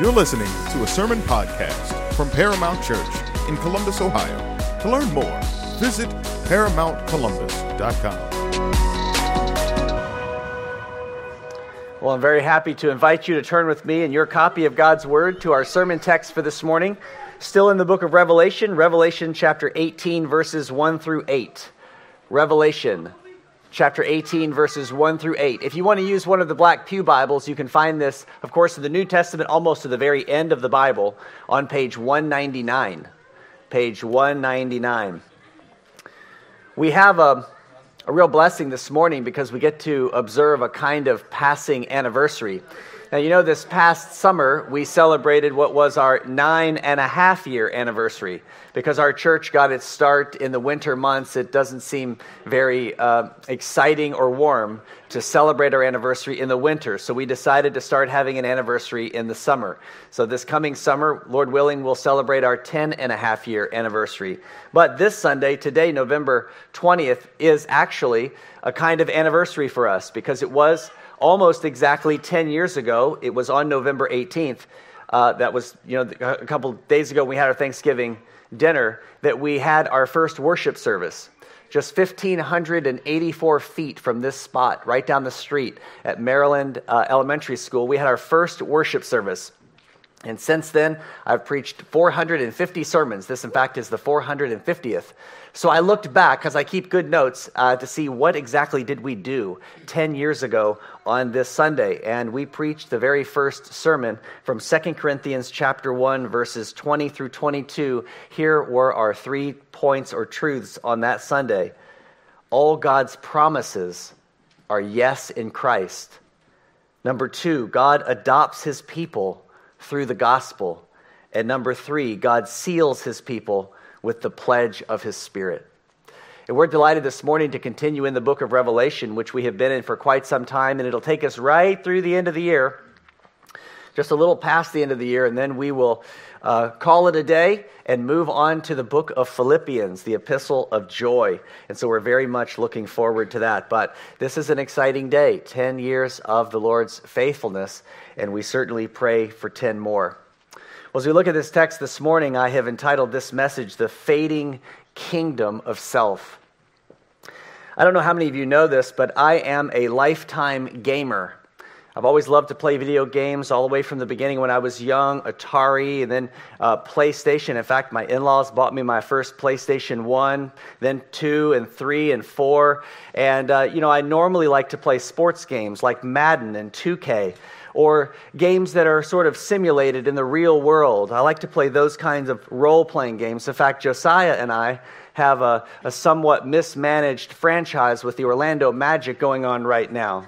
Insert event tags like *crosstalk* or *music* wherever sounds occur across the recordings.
You're listening to a sermon podcast from Paramount Church in Columbus, Ohio. To learn more, visit ParamountColumbus.com. Well, I'm very happy to invite you to turn with me in your copy of God's Word to our sermon text for this morning. Still in the book of Revelation, Revelation chapter 18, verses 1 through 8. Revelation chapter 18, verses 1 through 8. If you want to use one of the Black Pew Bibles, you can find this, of course, in the New Testament, almost to the very end of the Bible, on page 199. Page 199. We have a, a real blessing this morning because we get to observe a kind of passing anniversary. Now, you know, this past summer, we celebrated what was our nine and a half year anniversary. Because our church got its start in the winter months, it doesn't seem very uh, exciting or warm to celebrate our anniversary in the winter. So we decided to start having an anniversary in the summer. So this coming summer, Lord willing, we'll celebrate our 10 and a half year anniversary. But this Sunday, today, November 20th, is actually a kind of anniversary for us because it was almost exactly 10 years ago. It was on November 18th. Uh, that was, you know, a couple days ago, we had our Thanksgiving dinner that we had our first worship service. Just 1,584 feet from this spot, right down the street at Maryland uh, Elementary School, we had our first worship service. And since then, I've preached 450 sermons. This, in fact, is the 450th. So I looked back, because I keep good notes, uh, to see what exactly did we do 10 years ago on this Sunday. And we preached the very first sermon from 2 Corinthians chapter 1, verses 20 through 22. Here were our three points or truths on that Sunday. All God's promises are yes in Christ. Number two, God adopts his people through the gospel. And number three, God seals his people with the pledge of his spirit. And we're delighted this morning to continue in the book of Revelation, which we have been in for quite some time, and it'll take us right through the end of the year, just a little past the end of the year, and then we will uh, call it a day and move on to the book of Philippians, the epistle of joy. And so we're very much looking forward to that. But this is an exciting day 10 years of the Lord's faithfulness, and we certainly pray for 10 more. Well, as we look at this text this morning, I have entitled this message, The Fading Kingdom of Self. I don't know how many of you know this, but I am a lifetime gamer. I've always loved to play video games all the way from the beginning when I was young, Atari, and then uh, PlayStation. In fact, my in laws bought me my first PlayStation 1, then 2, and 3, and 4. And, uh, you know, I normally like to play sports games like Madden and 2K or games that are sort of simulated in the real world. I like to play those kinds of role playing games. In fact, Josiah and I have a, a somewhat mismanaged franchise with the Orlando Magic going on right now.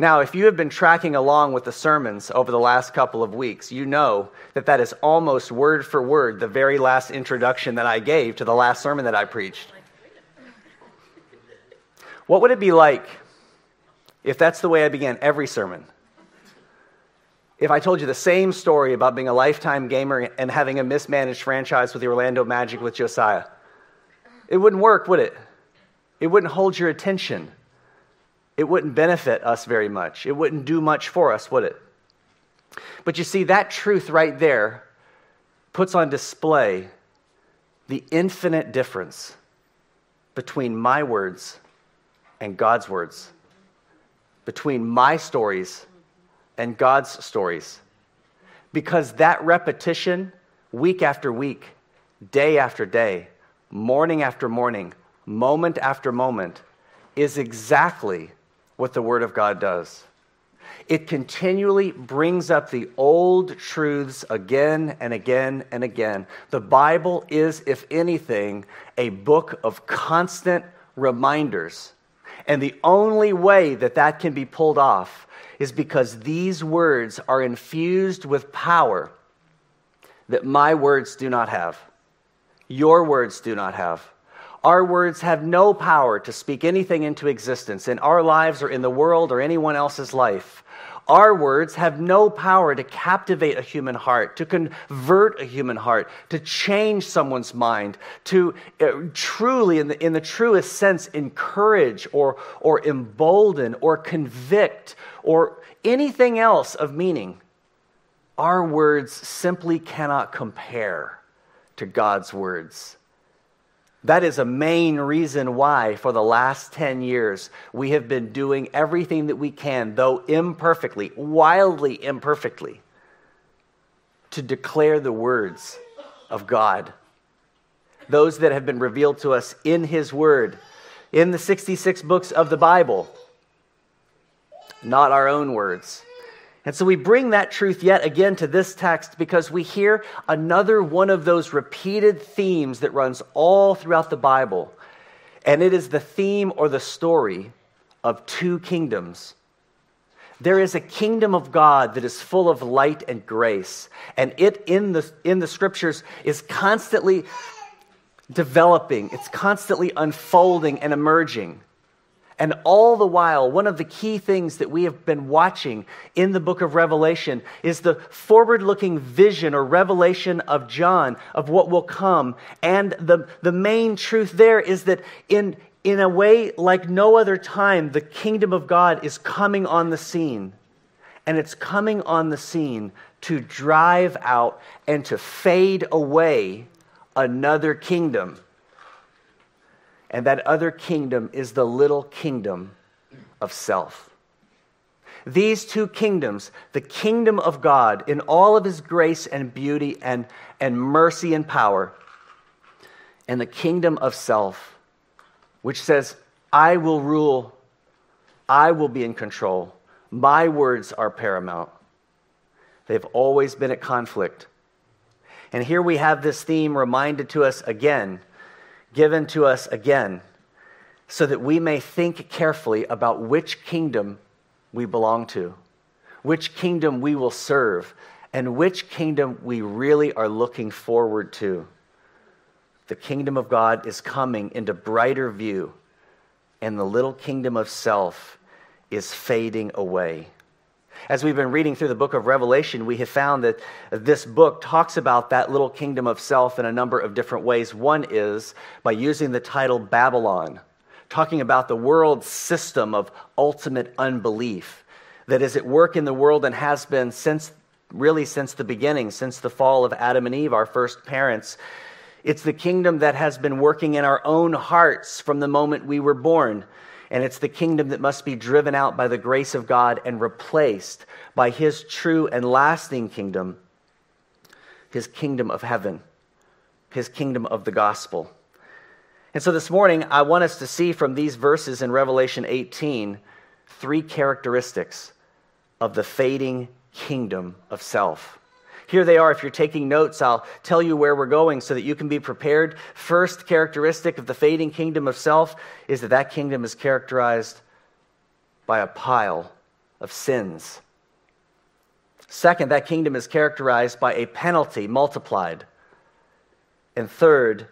Now, if you have been tracking along with the sermons over the last couple of weeks, you know that that is almost word for word the very last introduction that I gave to the last sermon that I preached. What would it be like if that's the way I began every sermon? If I told you the same story about being a lifetime gamer and having a mismanaged franchise with the Orlando Magic with Josiah, it wouldn't work, would it? It wouldn't hold your attention it wouldn't benefit us very much. It wouldn't do much for us, would it? But you see, that truth right there puts on display the infinite difference between my words and God's words, between my stories and God's stories. Because that repetition, week after week, day after day, morning after morning, moment after moment, is exactly what the Word of God does. It continually brings up the old truths again and again and again. The Bible is, if anything, a book of constant reminders. And the only way that that can be pulled off is because these words are infused with power that my words do not have, your words do not have. Our words have no power to speak anything into existence in our lives or in the world or anyone else's life. Our words have no power to captivate a human heart, to convert a human heart, to change someone's mind, to uh, truly, in the, in the truest sense, encourage or, or embolden or convict or anything else of meaning. our words simply cannot compare to God's words. That is a main reason why, for the last 10 years, we have been doing everything that we can, though imperfectly, wildly imperfectly, to declare the words of God. Those that have been revealed to us in His Word, in the 66 books of the Bible, not our own words. And so we bring that truth yet again to this text because we hear another one of those repeated themes that runs all throughout the Bible. And it is the theme or the story of two kingdoms. There is a kingdom of God that is full of light and grace, and it in the, in the scriptures is constantly developing, it's constantly unfolding and emerging. And all the while, one of the key things that we have been watching in the book of Revelation is the forward looking vision or revelation of John of what will come. And the, the main truth there is that in, in a way like no other time, the kingdom of God is coming on the scene. And it's coming on the scene to drive out and to fade away another kingdom and that other kingdom is the little kingdom of self. These two kingdoms, the kingdom of God in all of his grace and beauty and, and mercy and power, and the kingdom of self, which says, I will rule, I will be in control, my words are paramount. They've always been at conflict. And here we have this theme reminded to us again given to us again so that we may think carefully about which kingdom we belong to, which kingdom we will serve, and which kingdom we really are looking forward to. The kingdom of God is coming into brighter view, and the little kingdom of self is fading away. As we've been reading through the book of Revelation, we have found that this book talks about that little kingdom of self in a number of different ways. One is by using the title Babylon, talking about the world system of ultimate unbelief that is at work in the world and has been since really since the beginning, since the fall of Adam and Eve, our first parents. It's the kingdom that has been working in our own hearts from the moment we were born and it's the kingdom that must be driven out by the grace of God and replaced by his true and lasting kingdom, his kingdom of heaven, his kingdom of the gospel. And so this morning, I want us to see from these verses in Revelation 18 three characteristics of the fading kingdom of self. Here they are. If you're taking notes, I'll tell you where we're going so that you can be prepared. First characteristic of the fading kingdom of self is that that kingdom is characterized by a pile of sins. Second, that kingdom is characterized by a penalty multiplied. And third,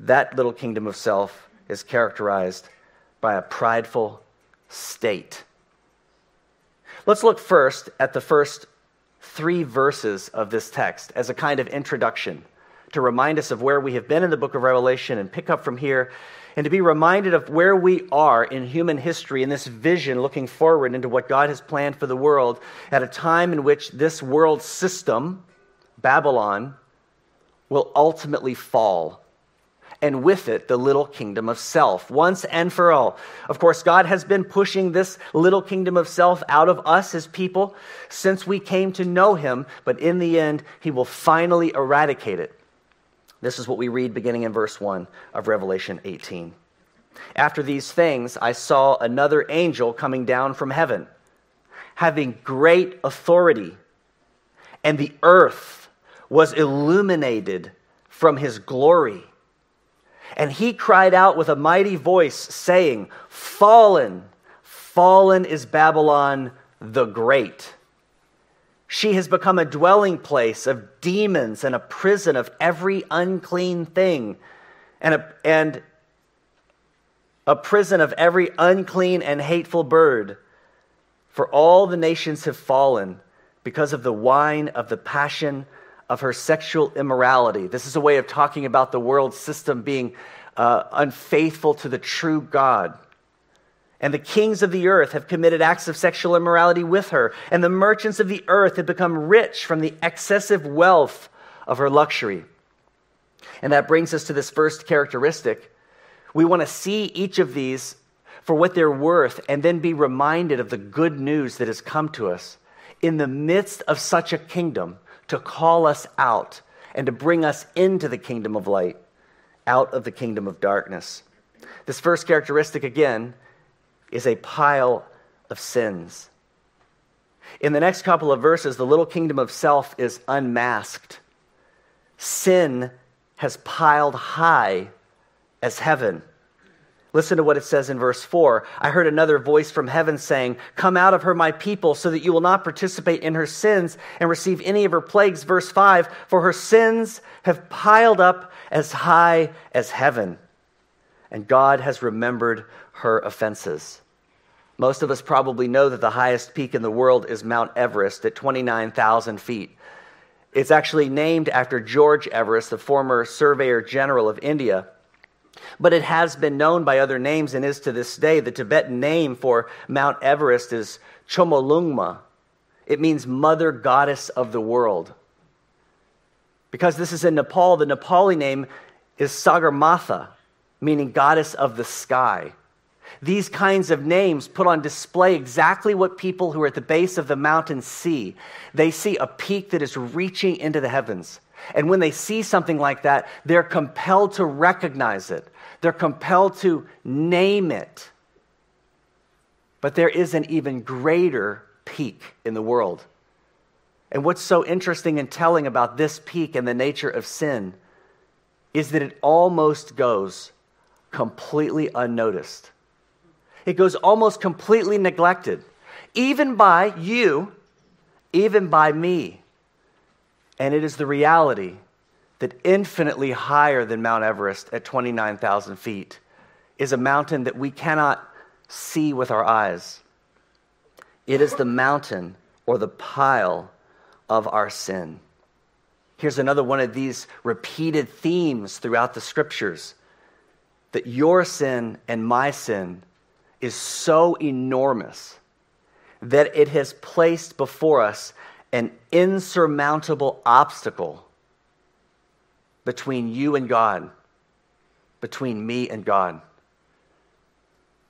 that little kingdom of self is characterized by a prideful state. Let's look first at the first three verses of this text as a kind of introduction to remind us of where we have been in the book of Revelation and pick up from here and to be reminded of where we are in human history in this vision looking forward into what God has planned for the world at a time in which this world system, Babylon, will ultimately fall and with it the little kingdom of self, once and for all. Of course, God has been pushing this little kingdom of self out of us as people since we came to know Him, but in the end, He will finally eradicate it. This is what we read beginning in verse 1 of Revelation 18. After these things, I saw another angel coming down from heaven, having great authority, and the earth was illuminated from his glory. And he cried out with a mighty voice, saying, Fallen, fallen is Babylon the Great. She has become a dwelling place of demons and a prison of every unclean thing, and a, and a prison of every unclean and hateful bird. For all the nations have fallen because of the wine of the passion of her sexual immorality. This is a way of talking about the world system being uh, unfaithful to the true God. And the kings of the earth have committed acts of sexual immorality with her, and the merchants of the earth have become rich from the excessive wealth of her luxury. And that brings us to this first characteristic. We want to see each of these for what they're worth and then be reminded of the good news that has come to us in the midst of such a kingdom to call us out and to bring us into the kingdom of light, out of the kingdom of darkness. This first characteristic, again, is a pile of sins. In the next couple of verses, the little kingdom of self is unmasked. Sin has piled high as heaven. Listen to what it says in verse 4. I heard another voice from heaven saying, Come out of her, my people, so that you will not participate in her sins and receive any of her plagues. Verse 5 For her sins have piled up as high as heaven, and God has remembered her offenses. Most of us probably know that the highest peak in the world is Mount Everest at 29,000 feet. It's actually named after George Everest, the former Surveyor General of India. But it has been known by other names and is to this day. The Tibetan name for Mount Everest is Chomolungma. It means Mother Goddess of the World. Because this is in Nepal, the Nepali name is Sagarmatha, meaning Goddess of the Sky. These kinds of names put on display exactly what people who are at the base of the mountain see. They see a peak that is reaching into the heavens. And when they see something like that, they're compelled to recognize it, they're compelled to name it. But there is an even greater peak in the world. And what's so interesting and telling about this peak and the nature of sin is that it almost goes completely unnoticed. It goes almost completely neglected, even by you, even by me. And it is the reality that infinitely higher than Mount Everest at 29,000 feet is a mountain that we cannot see with our eyes. It is the mountain or the pile of our sin. Here's another one of these repeated themes throughout the scriptures that your sin and my sin is so enormous that it has placed before us an insurmountable obstacle between you and God, between me and God.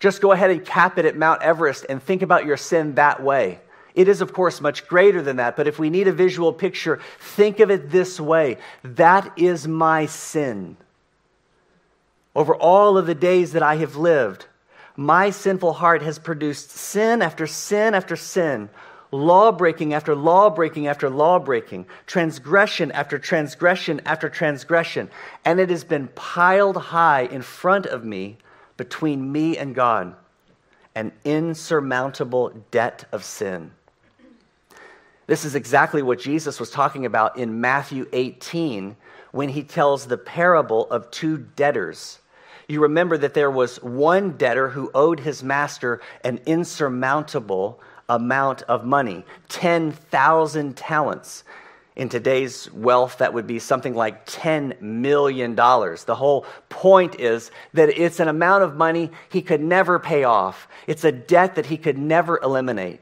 Just go ahead and cap it at Mount Everest and think about your sin that way. It is, of course, much greater than that, but if we need a visual picture, think of it this way that is my sin. Over all of the days that I have lived, my sinful heart has produced sin after sin after sin, law breaking after law breaking after law breaking, transgression after transgression after transgression, and it has been piled high in front of me between me and God, an insurmountable debt of sin. This is exactly what Jesus was talking about in Matthew 18 when he tells the parable of two debtors you remember that there was one debtor who owed his master an insurmountable amount of money 10,000 talents. In today's wealth, that would be something like $10 million. The whole point is that it's an amount of money he could never pay off. It's a debt that he could never eliminate.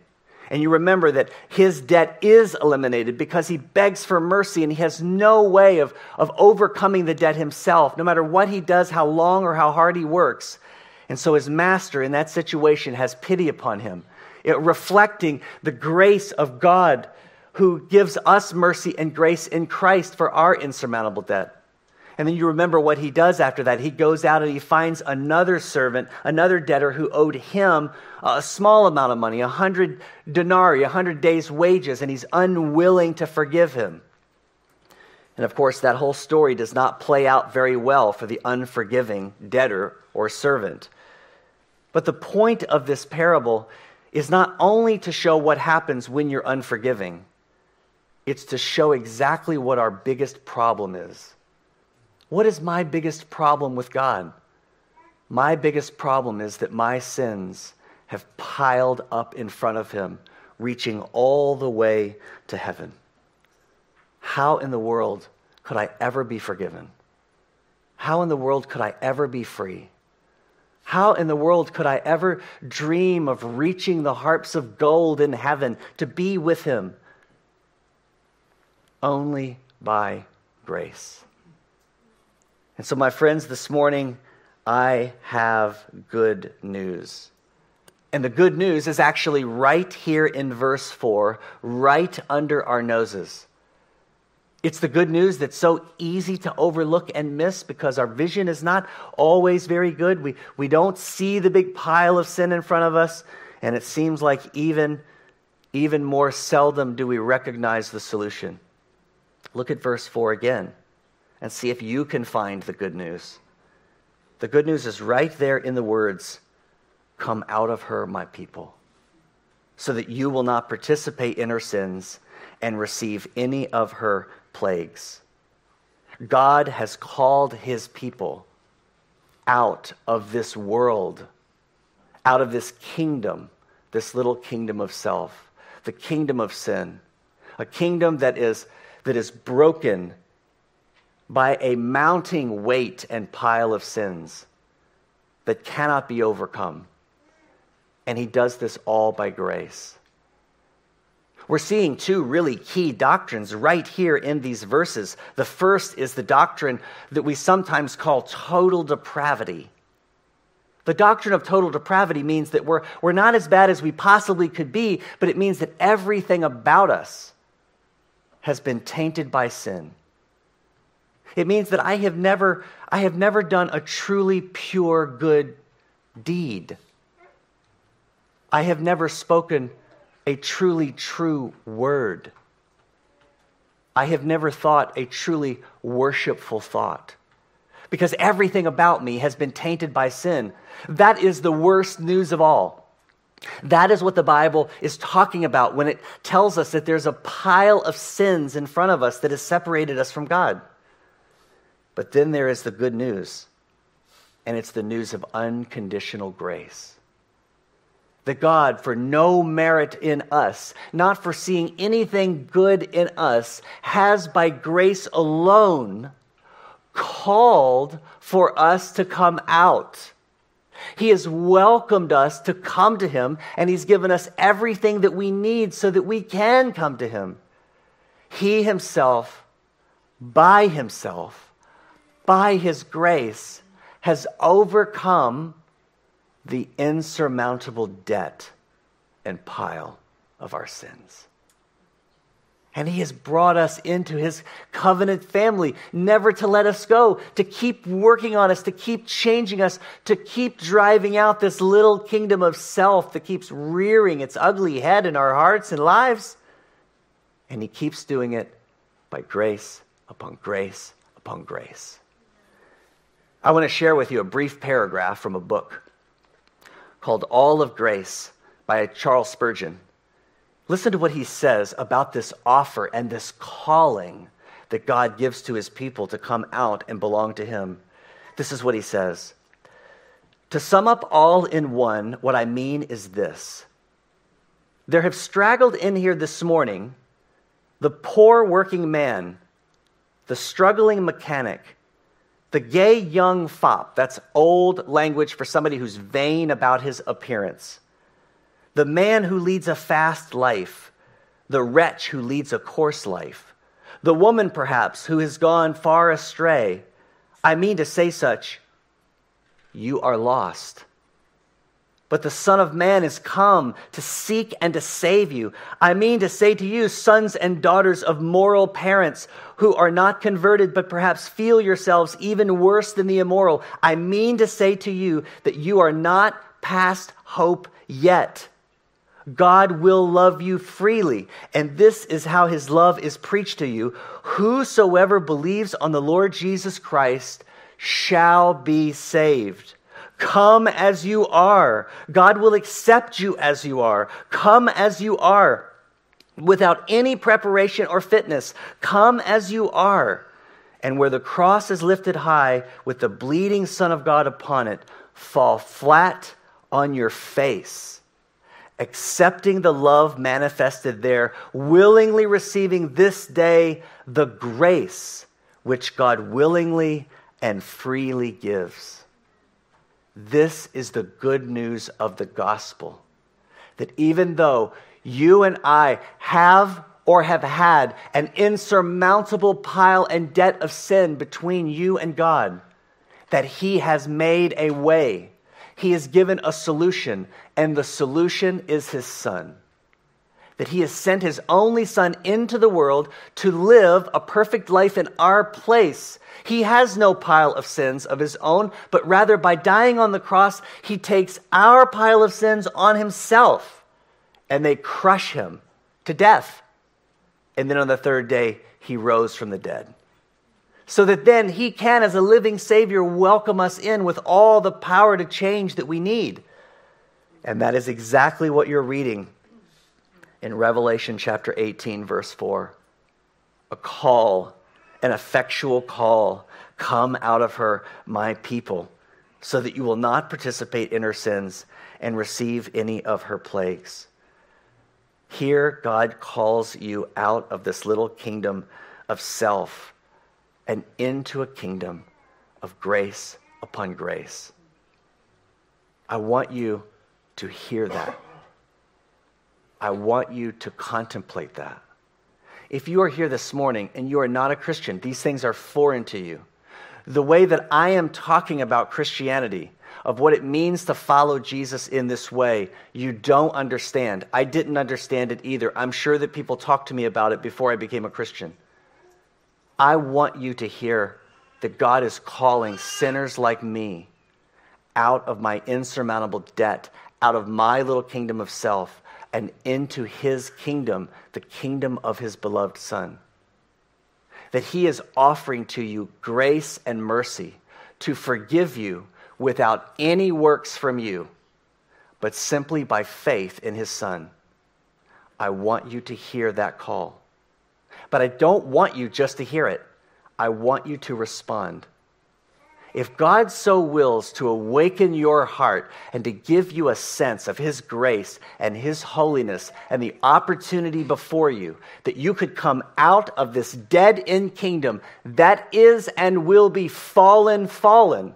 And you remember that his debt is eliminated because he begs for mercy and he has no way of, of overcoming the debt himself, no matter what he does, how long or how hard he works. And so his master in that situation has pity upon him, it, reflecting the grace of God who gives us mercy and grace in Christ for our insurmountable debt. And then you remember what he does after that. He goes out and he finds another servant, another debtor who owed him a small amount of money, a hundred denarii, a hundred days' wages, and he's unwilling to forgive him. And of course, that whole story does not play out very well for the unforgiving debtor or servant. But the point of this parable is not only to show what happens when you're unforgiving, it's to show exactly what our biggest problem is. What is my biggest problem with God? My biggest problem is that my sins have piled up in front of him, reaching all the way to heaven. How in the world could I ever be forgiven? How in the world could I ever be free? How in the world could I ever dream of reaching the harps of gold in heaven to be with him? Only by grace. And so, my friends, this morning, I have good news. And the good news is actually right here in verse 4, right under our noses. It's the good news that's so easy to overlook and miss because our vision is not always very good. We, we don't see the big pile of sin in front of us, and it seems like even, even more seldom do we recognize the solution. Look at verse 4 again and see if you can find the good news. The good news is right there in the words Come out of her, my people, so that you will not participate in her sins and receive any of her plagues. God has called his people out of this world, out of this kingdom, this little kingdom of self, the kingdom of sin, a kingdom that is, that is broken by a mounting weight and pile of sins that cannot be overcome. And he does this all by grace. We're seeing two really key doctrines right here in these verses. The first is the doctrine that we sometimes call total depravity. The doctrine of total depravity means that we're, we're not as bad as we possibly could be, but it means that everything about us has been tainted by sin. It means that I have never, I have never done a truly pure good deed. I have never spoken a truly true word. I have never thought a truly worshipful thought because everything about me has been tainted by sin. That is the worst news of all. That is what the Bible is talking about when it tells us that there's a pile of sins in front of us that has separated us from God. But then there is the good news, and it's the news of unconditional grace that God, for no merit in us, not for seeing anything good in us, has by grace alone called for us to come out. He has welcomed us to come to Him, and He's given us everything that we need so that we can come to Him. He Himself, by Himself, by His grace, has overcome the insurmountable debt and pile of our sins. And he has brought us into his covenant family, never to let us go, to keep working on us, to keep changing us, to keep driving out this little kingdom of self that keeps rearing its ugly head in our hearts and lives. And he keeps doing it by grace upon grace upon grace. I want to share with you a brief paragraph from a book called All of Grace by Charles Spurgeon. Listen to what he says about this offer and this calling that God gives to his people to come out and belong to him. This is what he says To sum up all in one, what I mean is this there have straggled in here this morning the poor working man, the struggling mechanic, the gay young fop, that's old language for somebody who's vain about his appearance. The man who leads a fast life. The wretch who leads a coarse life. The woman, perhaps, who has gone far astray. I mean to say such, you are lost. But the Son of Man is come to seek and to save you. I mean to say to you, sons and daughters of moral parents who are not converted, but perhaps feel yourselves even worse than the immoral, I mean to say to you that you are not past hope yet. God will love you freely, and this is how his love is preached to you. Whosoever believes on the Lord Jesus Christ shall be saved. Come as you are. God will accept you as you are. Come as you are without any preparation or fitness. Come as you are. And where the cross is lifted high with the bleeding Son of God upon it, fall flat on your face, accepting the love manifested there, willingly receiving this day the grace which God willingly and freely gives. This is the good news of the gospel. That even though you and I have or have had an insurmountable pile and debt of sin between you and God, that He has made a way. He has given a solution, and the solution is His Son. That He has sent His only Son into the world to live a perfect life in our place. He has no pile of sins of His own, but rather by dying on the cross, He takes our pile of sins on Himself, and they crush Him to death. And then on the third day, he rose from the dead. So that then he can, as a living Savior, welcome us in with all the power to change that we need. And that is exactly what you're reading in Revelation chapter 18, verse 4. A call, an effectual call. Come out of her, my people, so that you will not participate in her sins and receive any of her plagues. Here, God calls you out of this little kingdom of self and into a kingdom of grace upon grace. I want you to hear that. I want you to contemplate that. If you are here this morning and you are not a Christian, these things are foreign to you. The way that I am talking about Christianity of what it means to follow Jesus in this way, you don't understand. I didn't understand it either. I'm sure that people talked to me about it before I became a Christian. I want you to hear that God is calling sinners like me out of my insurmountable debt, out of my little kingdom of self, and into his kingdom, the kingdom of his beloved Son. That he is offering to you grace and mercy to forgive you without any works from you, but simply by faith in his Son. I want you to hear that call. But I don't want you just to hear it, I want you to respond. If God so wills to awaken your heart and to give you a sense of His grace and His holiness and the opportunity before you that you could come out of this dead end kingdom that is and will be fallen, fallen,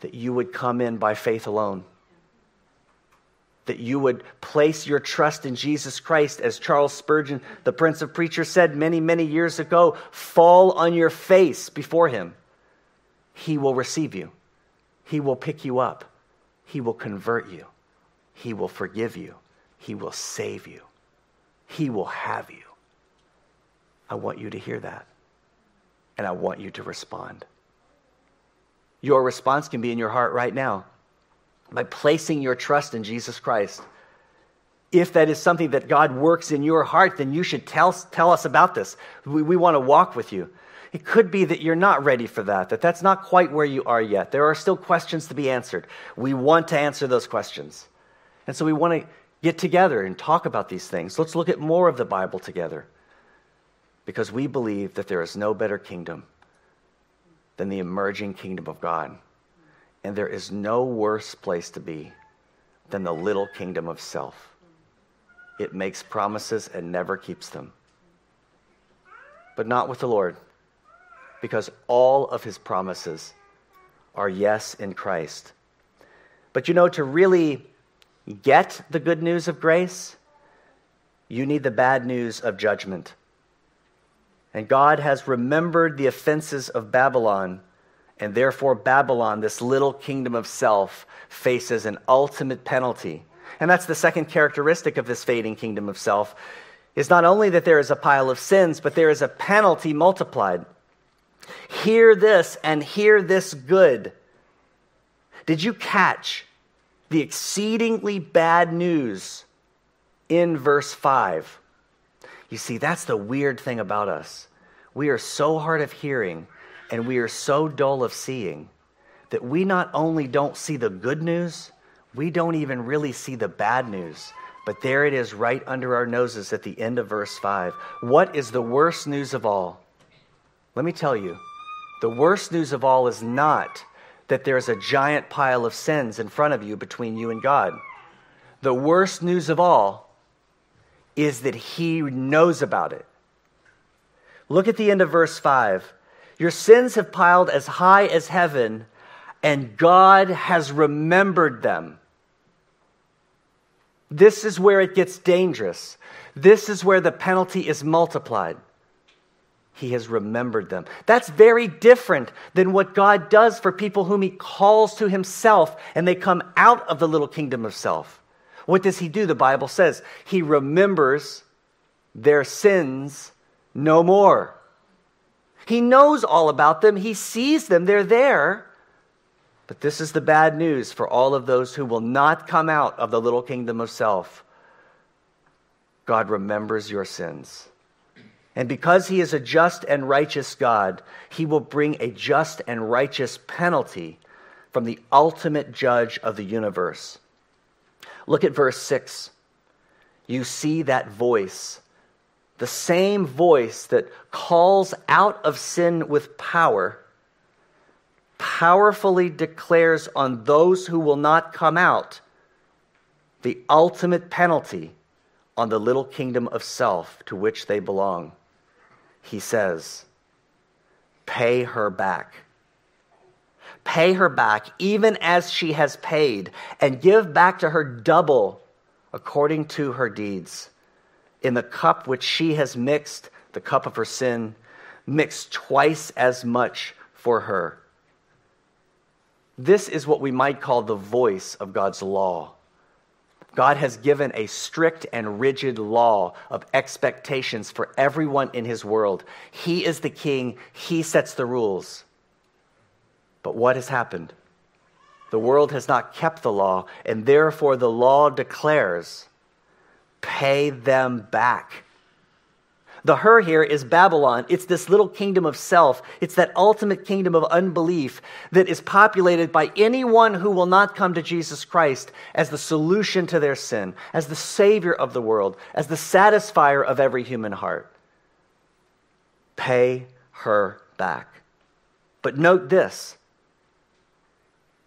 that you would come in by faith alone. That you would place your trust in Jesus Christ, as Charles Spurgeon, the Prince of Preachers, said many, many years ago fall on your face before Him. He will receive you, He will pick you up, He will convert you, He will forgive you, He will save you, He will have you. I want you to hear that, and I want you to respond. Your response can be in your heart right now by placing your trust in Jesus Christ. If that is something that God works in your heart, then you should tell, tell us about this. We, we want to walk with you. It could be that you're not ready for that, that that's not quite where you are yet. There are still questions to be answered. We want to answer those questions. And so we want to get together and talk about these things. Let's look at more of the Bible together because we believe that there is no better kingdom than the emerging kingdom of God. And there is no worse place to be than the little kingdom of self. It makes promises and never keeps them. But not with the Lord, because all of his promises are yes in Christ. But you know, to really get the good news of grace, you need the bad news of judgment. And God has remembered the offenses of Babylon, and therefore Babylon, this little kingdom of self, faces an ultimate penalty. And that's the second characteristic of this fading kingdom of self is not only that there is a pile of sins, but there is a penalty multiplied. Hear this and hear this good. Did you catch the exceedingly bad news in verse 5? You see, that's the weird thing about us. We are so hard of hearing and we are so dull of seeing that we not only don't see the good news, we don't even really see the bad news. But there it is right under our noses at the end of verse 5. What is the worst news of all? Let me tell you the worst news of all is not that there's a giant pile of sins in front of you between you and God. The worst news of all is that He knows about it. Look at the end of verse 5. Your sins have piled as high as heaven, and God has remembered them. This is where it gets dangerous. This is where the penalty is multiplied. He has remembered them. That's very different than what God does for people whom He calls to Himself and they come out of the little kingdom of self. What does He do? The Bible says He remembers their sins no more. He knows all about them, He sees them, they're there. But this is the bad news for all of those who will not come out of the little kingdom of self. God remembers your sins. And because he is a just and righteous God, he will bring a just and righteous penalty from the ultimate judge of the universe. Look at verse 6. You see that voice, the same voice that calls out of sin with power powerfully declares on those who will not come out the ultimate penalty on the little kingdom of self to which they belong. He says, Pay her back. Pay her back, even as she has paid, and give back to her double according to her deeds. In the cup which she has mixed, the cup of her sin, mix twice as much for her. This is what we might call the voice of God's law. God has given a strict and rigid law of expectations for everyone in his world. He is the king, he sets the rules. But what has happened? The world has not kept the law, and therefore the law declares pay them back. The her here is Babylon. It's this little kingdom of self. It's that ultimate kingdom of unbelief that is populated by anyone who will not come to Jesus Christ as the solution to their sin, as the Savior of the world, as the satisfier of every human heart. Pay her back. But note this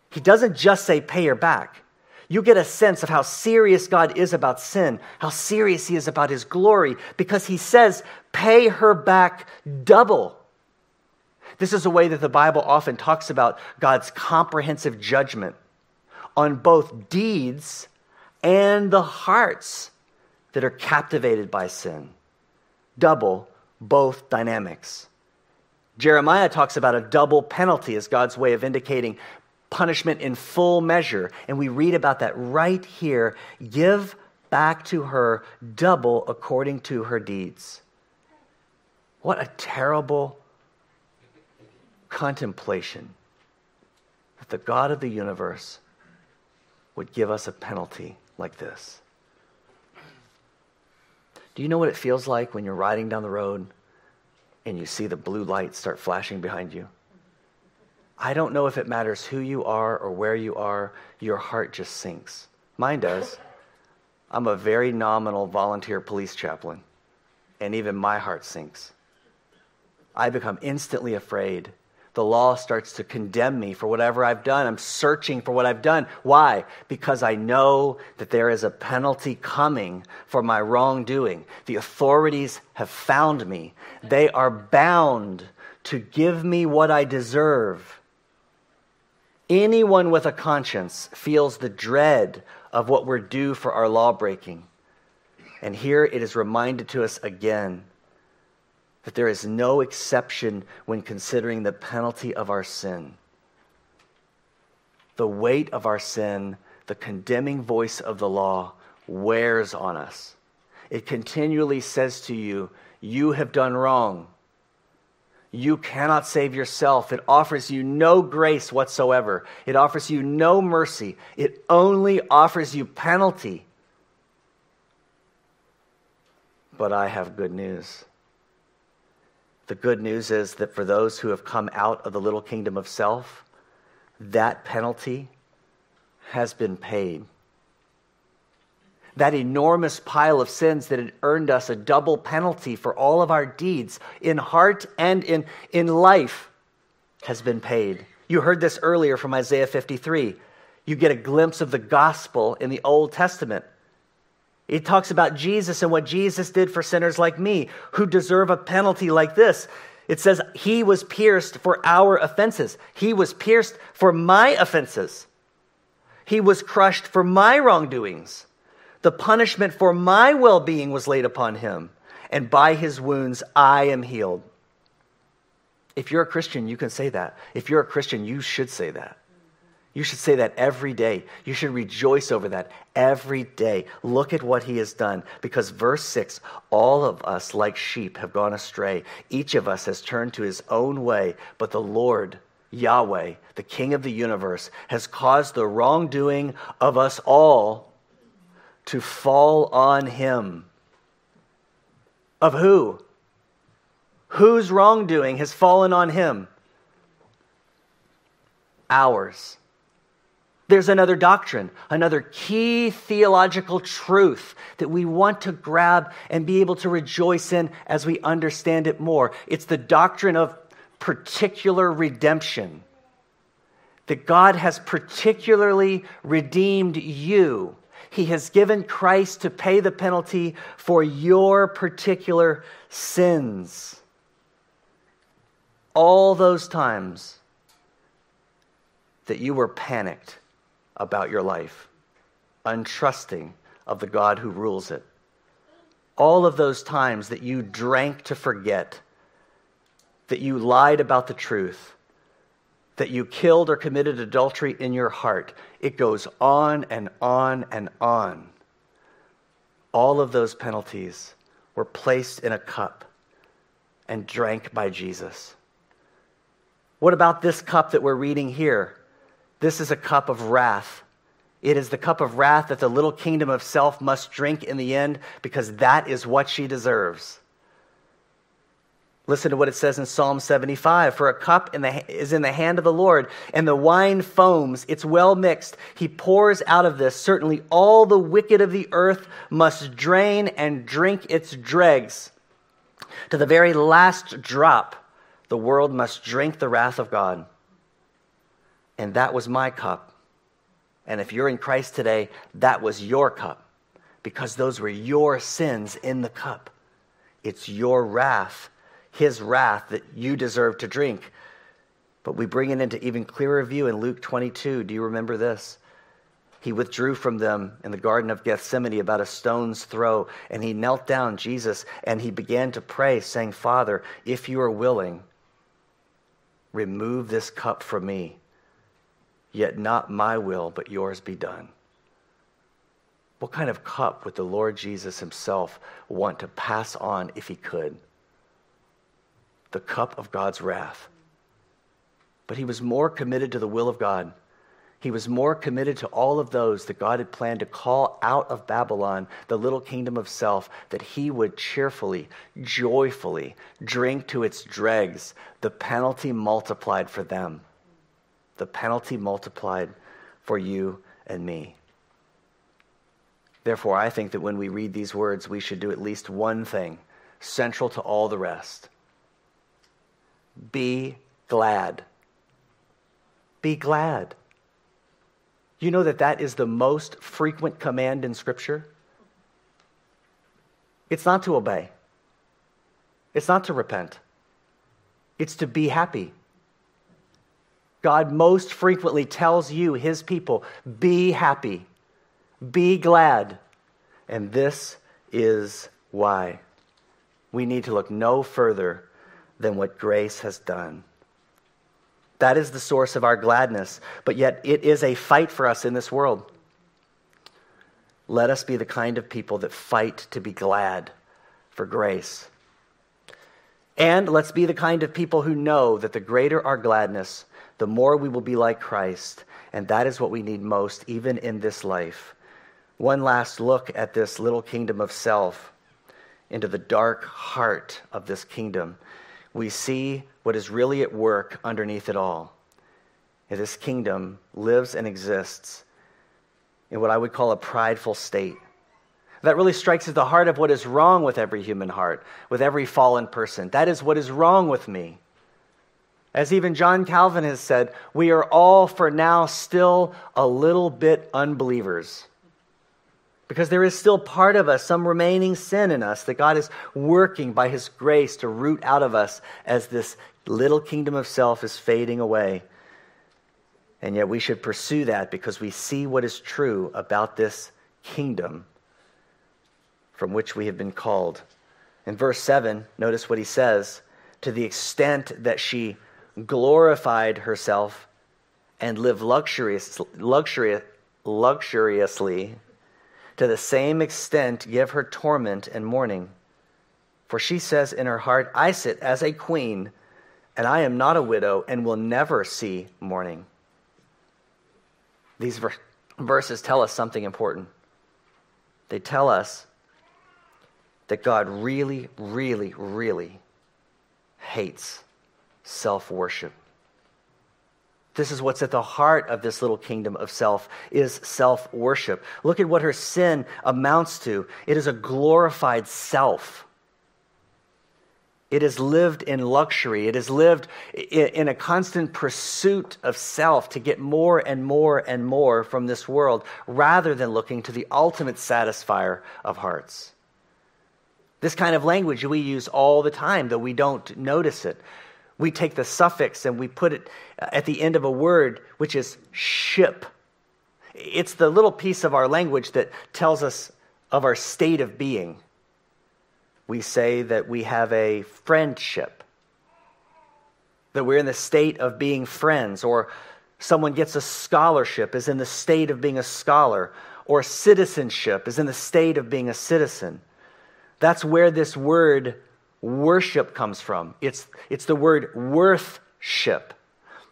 He doesn't just say pay her back you get a sense of how serious God is about sin, how serious He is about His glory, because He says, pay her back double. This is a way that the Bible often talks about God's comprehensive judgment on both deeds and the hearts that are captivated by sin. Double both dynamics. Jeremiah talks about a double penalty as God's way of indicating punishment in full measure. And we read about that right here. Give back to her double according to her deeds. What a terrible contemplation that the God of the universe would give us a penalty like this. Do you know what it feels like when you're riding down the road and you see the blue light start flashing behind you? I don't know if it matters who you are or where you are, your heart just sinks. Mine does. *laughs* I'm a very nominal volunteer police chaplain, and even my heart sinks. I become instantly afraid. The law starts to condemn me for whatever I've done. I'm searching for what I've done. Why? Because I know that there is a penalty coming for my wrongdoing. The authorities have found me. They are bound to give me what I deserve. Anyone with a conscience feels the dread of what we're due for our law breaking. And here it is reminded to us again that there is no exception when considering the penalty of our sin. The weight of our sin, the condemning voice of the law, wears on us. It continually says to you, You have done wrong. You cannot save yourself. It offers you no grace whatsoever. It offers you no mercy. It only offers you penalty. But I have good news. The good news is that for those who have come out of the little kingdom of self, that penalty has been paid that enormous pile of sins that had earned us a double penalty for all of our deeds in heart and in, in life has been paid. You heard this earlier from Isaiah 53. You get a glimpse of the gospel in the Old Testament. It talks about Jesus and what Jesus did for sinners like me who deserve a penalty like this. It says, He was pierced for our offenses. He was pierced for my offenses. He was crushed for my wrongdoings. The punishment for my well being was laid upon him, and by his wounds I am healed. If you're a Christian, you can say that. If you're a Christian, you should say that. You should say that every day. You should rejoice over that every day. Look at what he has done. Because verse 6 all of us, like sheep, have gone astray. Each of us has turned to his own way, but the Lord, Yahweh, the King of the universe, has caused the wrongdoing of us all to fall on him. Of who? Whose wrongdoing has fallen on him? Ours. There's another doctrine, another key theological truth that we want to grab and be able to rejoice in as we understand it more. It's the doctrine of particular redemption. That God has particularly redeemed you. He has given Christ to pay the penalty for your particular sins. All those times that you were panicked about your life, untrusting of the God who rules it. All of those times that you drank to forget, that you lied about the truth, that you killed or committed adultery in your heart, it goes on and on and on. All of those penalties were placed in a cup and drank by Jesus. What about this cup that we're reading here? This is a cup of wrath. It is the cup of wrath that the little kingdom of self must drink in the end because that is what she deserves. Listen to what it says in Psalm 75 For a cup in the, is in the hand of the Lord, and the wine foams. It's well mixed. He pours out of this. Certainly, all the wicked of the earth must drain and drink its dregs. To the very last drop, the world must drink the wrath of God. And that was my cup. And if you're in Christ today, that was your cup because those were your sins in the cup. It's your wrath, his wrath that you deserve to drink. But we bring it into even clearer view in Luke 22. Do you remember this? He withdrew from them in the Garden of Gethsemane about a stone's throw, and he knelt down, Jesus, and he began to pray, saying, Father, if you are willing, remove this cup from me. Yet not my will, but yours be done. What kind of cup would the Lord Jesus himself want to pass on if he could? The cup of God's wrath. But he was more committed to the will of God. He was more committed to all of those that God had planned to call out of Babylon, the little kingdom of self, that he would cheerfully, joyfully drink to its dregs the penalty multiplied for them the penalty multiplied for you and me. Therefore, I think that when we read these words, we should do at least one thing central to all the rest be glad. Be glad. You know that that is the most frequent command in Scripture? It's not to obey, it's not to repent, it's to be happy. God most frequently tells you, his people, be happy, be glad. And this is why we need to look no further than what grace has done. That is the source of our gladness, but yet it is a fight for us in this world. Let us be the kind of people that fight to be glad for grace. And let's be the kind of people who know that the greater our gladness, the more we will be like Christ. And that is what we need most, even in this life. One last look at this little kingdom of self, into the dark heart of this kingdom. We see what is really at work underneath it all. This kingdom lives and exists in what I would call a prideful state. That really strikes at the heart of what is wrong with every human heart, with every fallen person. That is what is wrong with me. As even John Calvin has said, we are all for now still a little bit unbelievers. Because there is still part of us, some remaining sin in us that God is working by His grace to root out of us as this little kingdom of self is fading away. And yet we should pursue that because we see what is true about this kingdom from which we have been called. In verse 7, notice what he says to the extent that she glorified herself and lived luxurious, luxuriously to the same extent give her torment and mourning. For she says in her heart, I sit as a queen, and I am not a widow, and will never see mourning. These ver- verses tell us something important. They tell us that God really, really, really hates self worship. This is what's at the heart of this little kingdom of self is self-worship. Look at what her sin amounts to. It is a glorified self. It is lived in luxury. It is lived in a constant pursuit of self to get more and more and more from this world rather than looking to the ultimate satisfier of hearts. This kind of language we use all the time, though we don't notice it we take the suffix and we put it uh, at the end of a word, which is ship. It's the little piece of our language that tells us of our state of being. We say that we have a friendship, that we're in the state of being friends, or someone gets a scholarship, is in the state of being a scholar, or citizenship is in the state of being a citizen. That's where this word worship comes from. It's, it's the word worthship.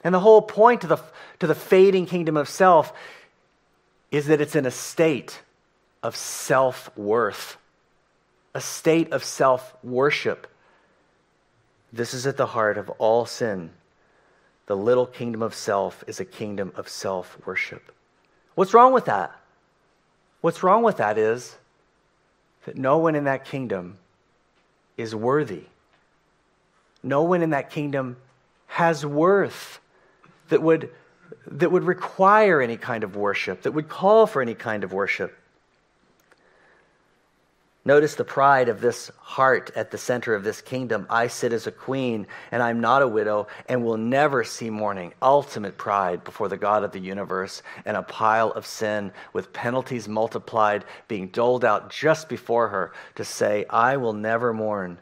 And the whole point to the, to the fading kingdom of self is that it's in a state of self worth, a state of self worship. This is at the heart of all sin. The little kingdom of self is a kingdom of self worship. What's wrong with that? What's wrong with that is that no one in that kingdom is worthy. No one in that kingdom has worth that would, that would require any kind of worship, that would call for any kind of worship. Notice the pride of this heart at the center of this kingdom. I sit as a queen, and I'm not a widow, and will never see mourning. Ultimate pride before the God of the universe, and a pile of sin with penalties multiplied being doled out just before her to say, I will never mourn.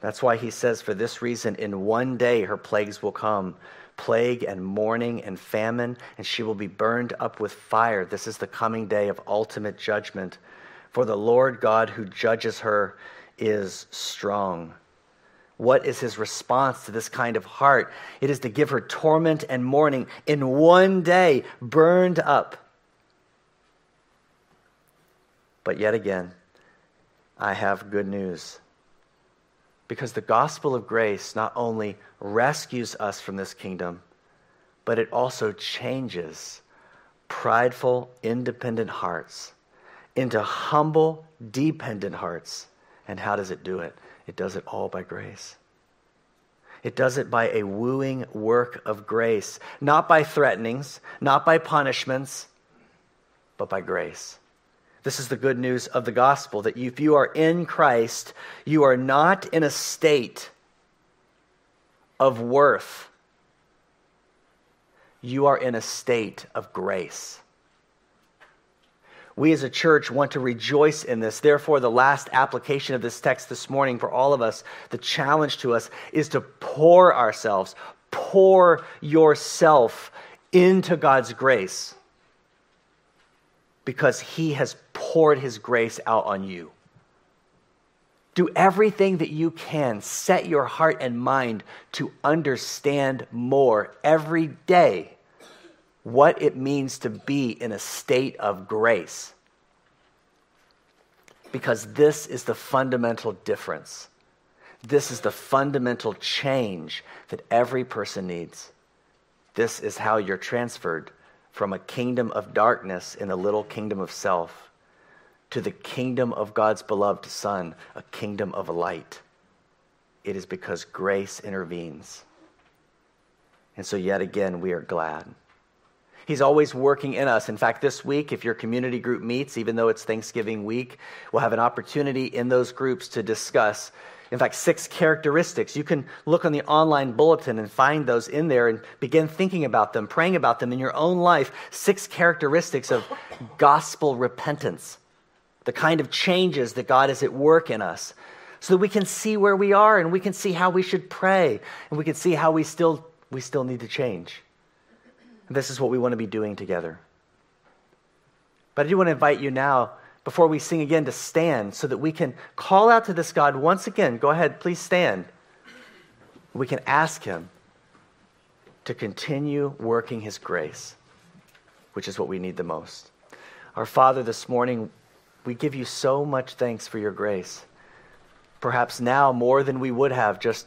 That's why he says, For this reason, in one day her plagues will come plague and mourning and famine, and she will be burned up with fire. This is the coming day of ultimate judgment. For the Lord God who judges her is strong. What is his response to this kind of heart? It is to give her torment and mourning in one day, burned up. But yet again, I have good news. Because the gospel of grace not only rescues us from this kingdom, but it also changes prideful, independent hearts into humble, dependent hearts. And how does it do it? It does it all by grace. It does it by a wooing work of grace, not by threatenings, not by punishments, but by grace. This is the good news of the gospel that if you are in Christ, you are not in a state of worth. You are in a state of grace. We as a church want to rejoice in this. Therefore, the last application of this text this morning for all of us, the challenge to us is to pour ourselves, pour yourself into God's grace because He has poured His grace out on you. Do everything that you can. Set your heart and mind to understand more every day what it means to be in a state of grace. Because this is the fundamental difference. This is the fundamental change that every person needs. This is how you're transferred from a kingdom of darkness in the little kingdom of self to the kingdom of God's beloved Son, a kingdom of light. It is because grace intervenes. And so, yet again, we are glad. He's always working in us. In fact, this week, if your community group meets, even though it's Thanksgiving week, we'll have an opportunity in those groups to discuss, in fact, six characteristics. You can look on the online bulletin and find those in there and begin thinking about them, praying about them in your own life. Six characteristics of gospel repentance, the kind of changes that God is at work in us, so that we can see where we are and we can see how we should pray and we can see how we still, we still need to change. This is what we want to be doing together. But I do want to invite you now, before we sing again, to stand so that we can call out to this God once again. Go ahead, please stand. We can ask Him to continue working His grace, which is what we need the most. Our Father, this morning, we give you so much thanks for your grace. Perhaps now more than we would have just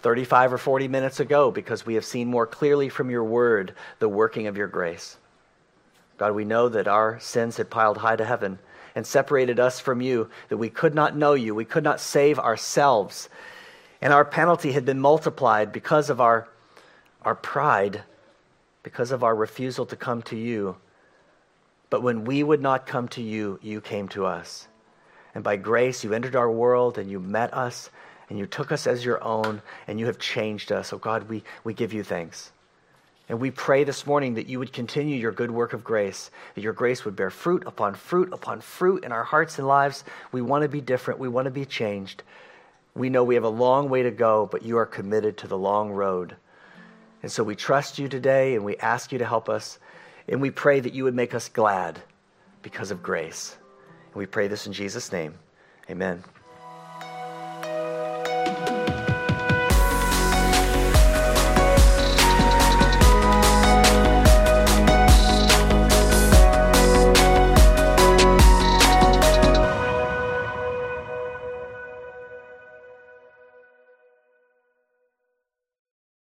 35 or 40 minutes ago because we have seen more clearly from your word the working of your grace. God, we know that our sins had piled high to heaven and separated us from you, that we could not know you, we could not save ourselves. And our penalty had been multiplied because of our, our pride, because of our refusal to come to you. But when we would not come to you, you came to us. And by grace, you entered our world and you met us and you took us as your own, and you have changed us. Oh God, we, we give you thanks. And we pray this morning that you would continue your good work of grace, that your grace would bear fruit upon fruit upon fruit in our hearts and lives. We want to be different. We want to be changed. We know we have a long way to go, but you are committed to the long road. And so we trust you today and we ask you to help us. And we pray that you would make us glad because of grace. And we pray this in Jesus' name. Amen.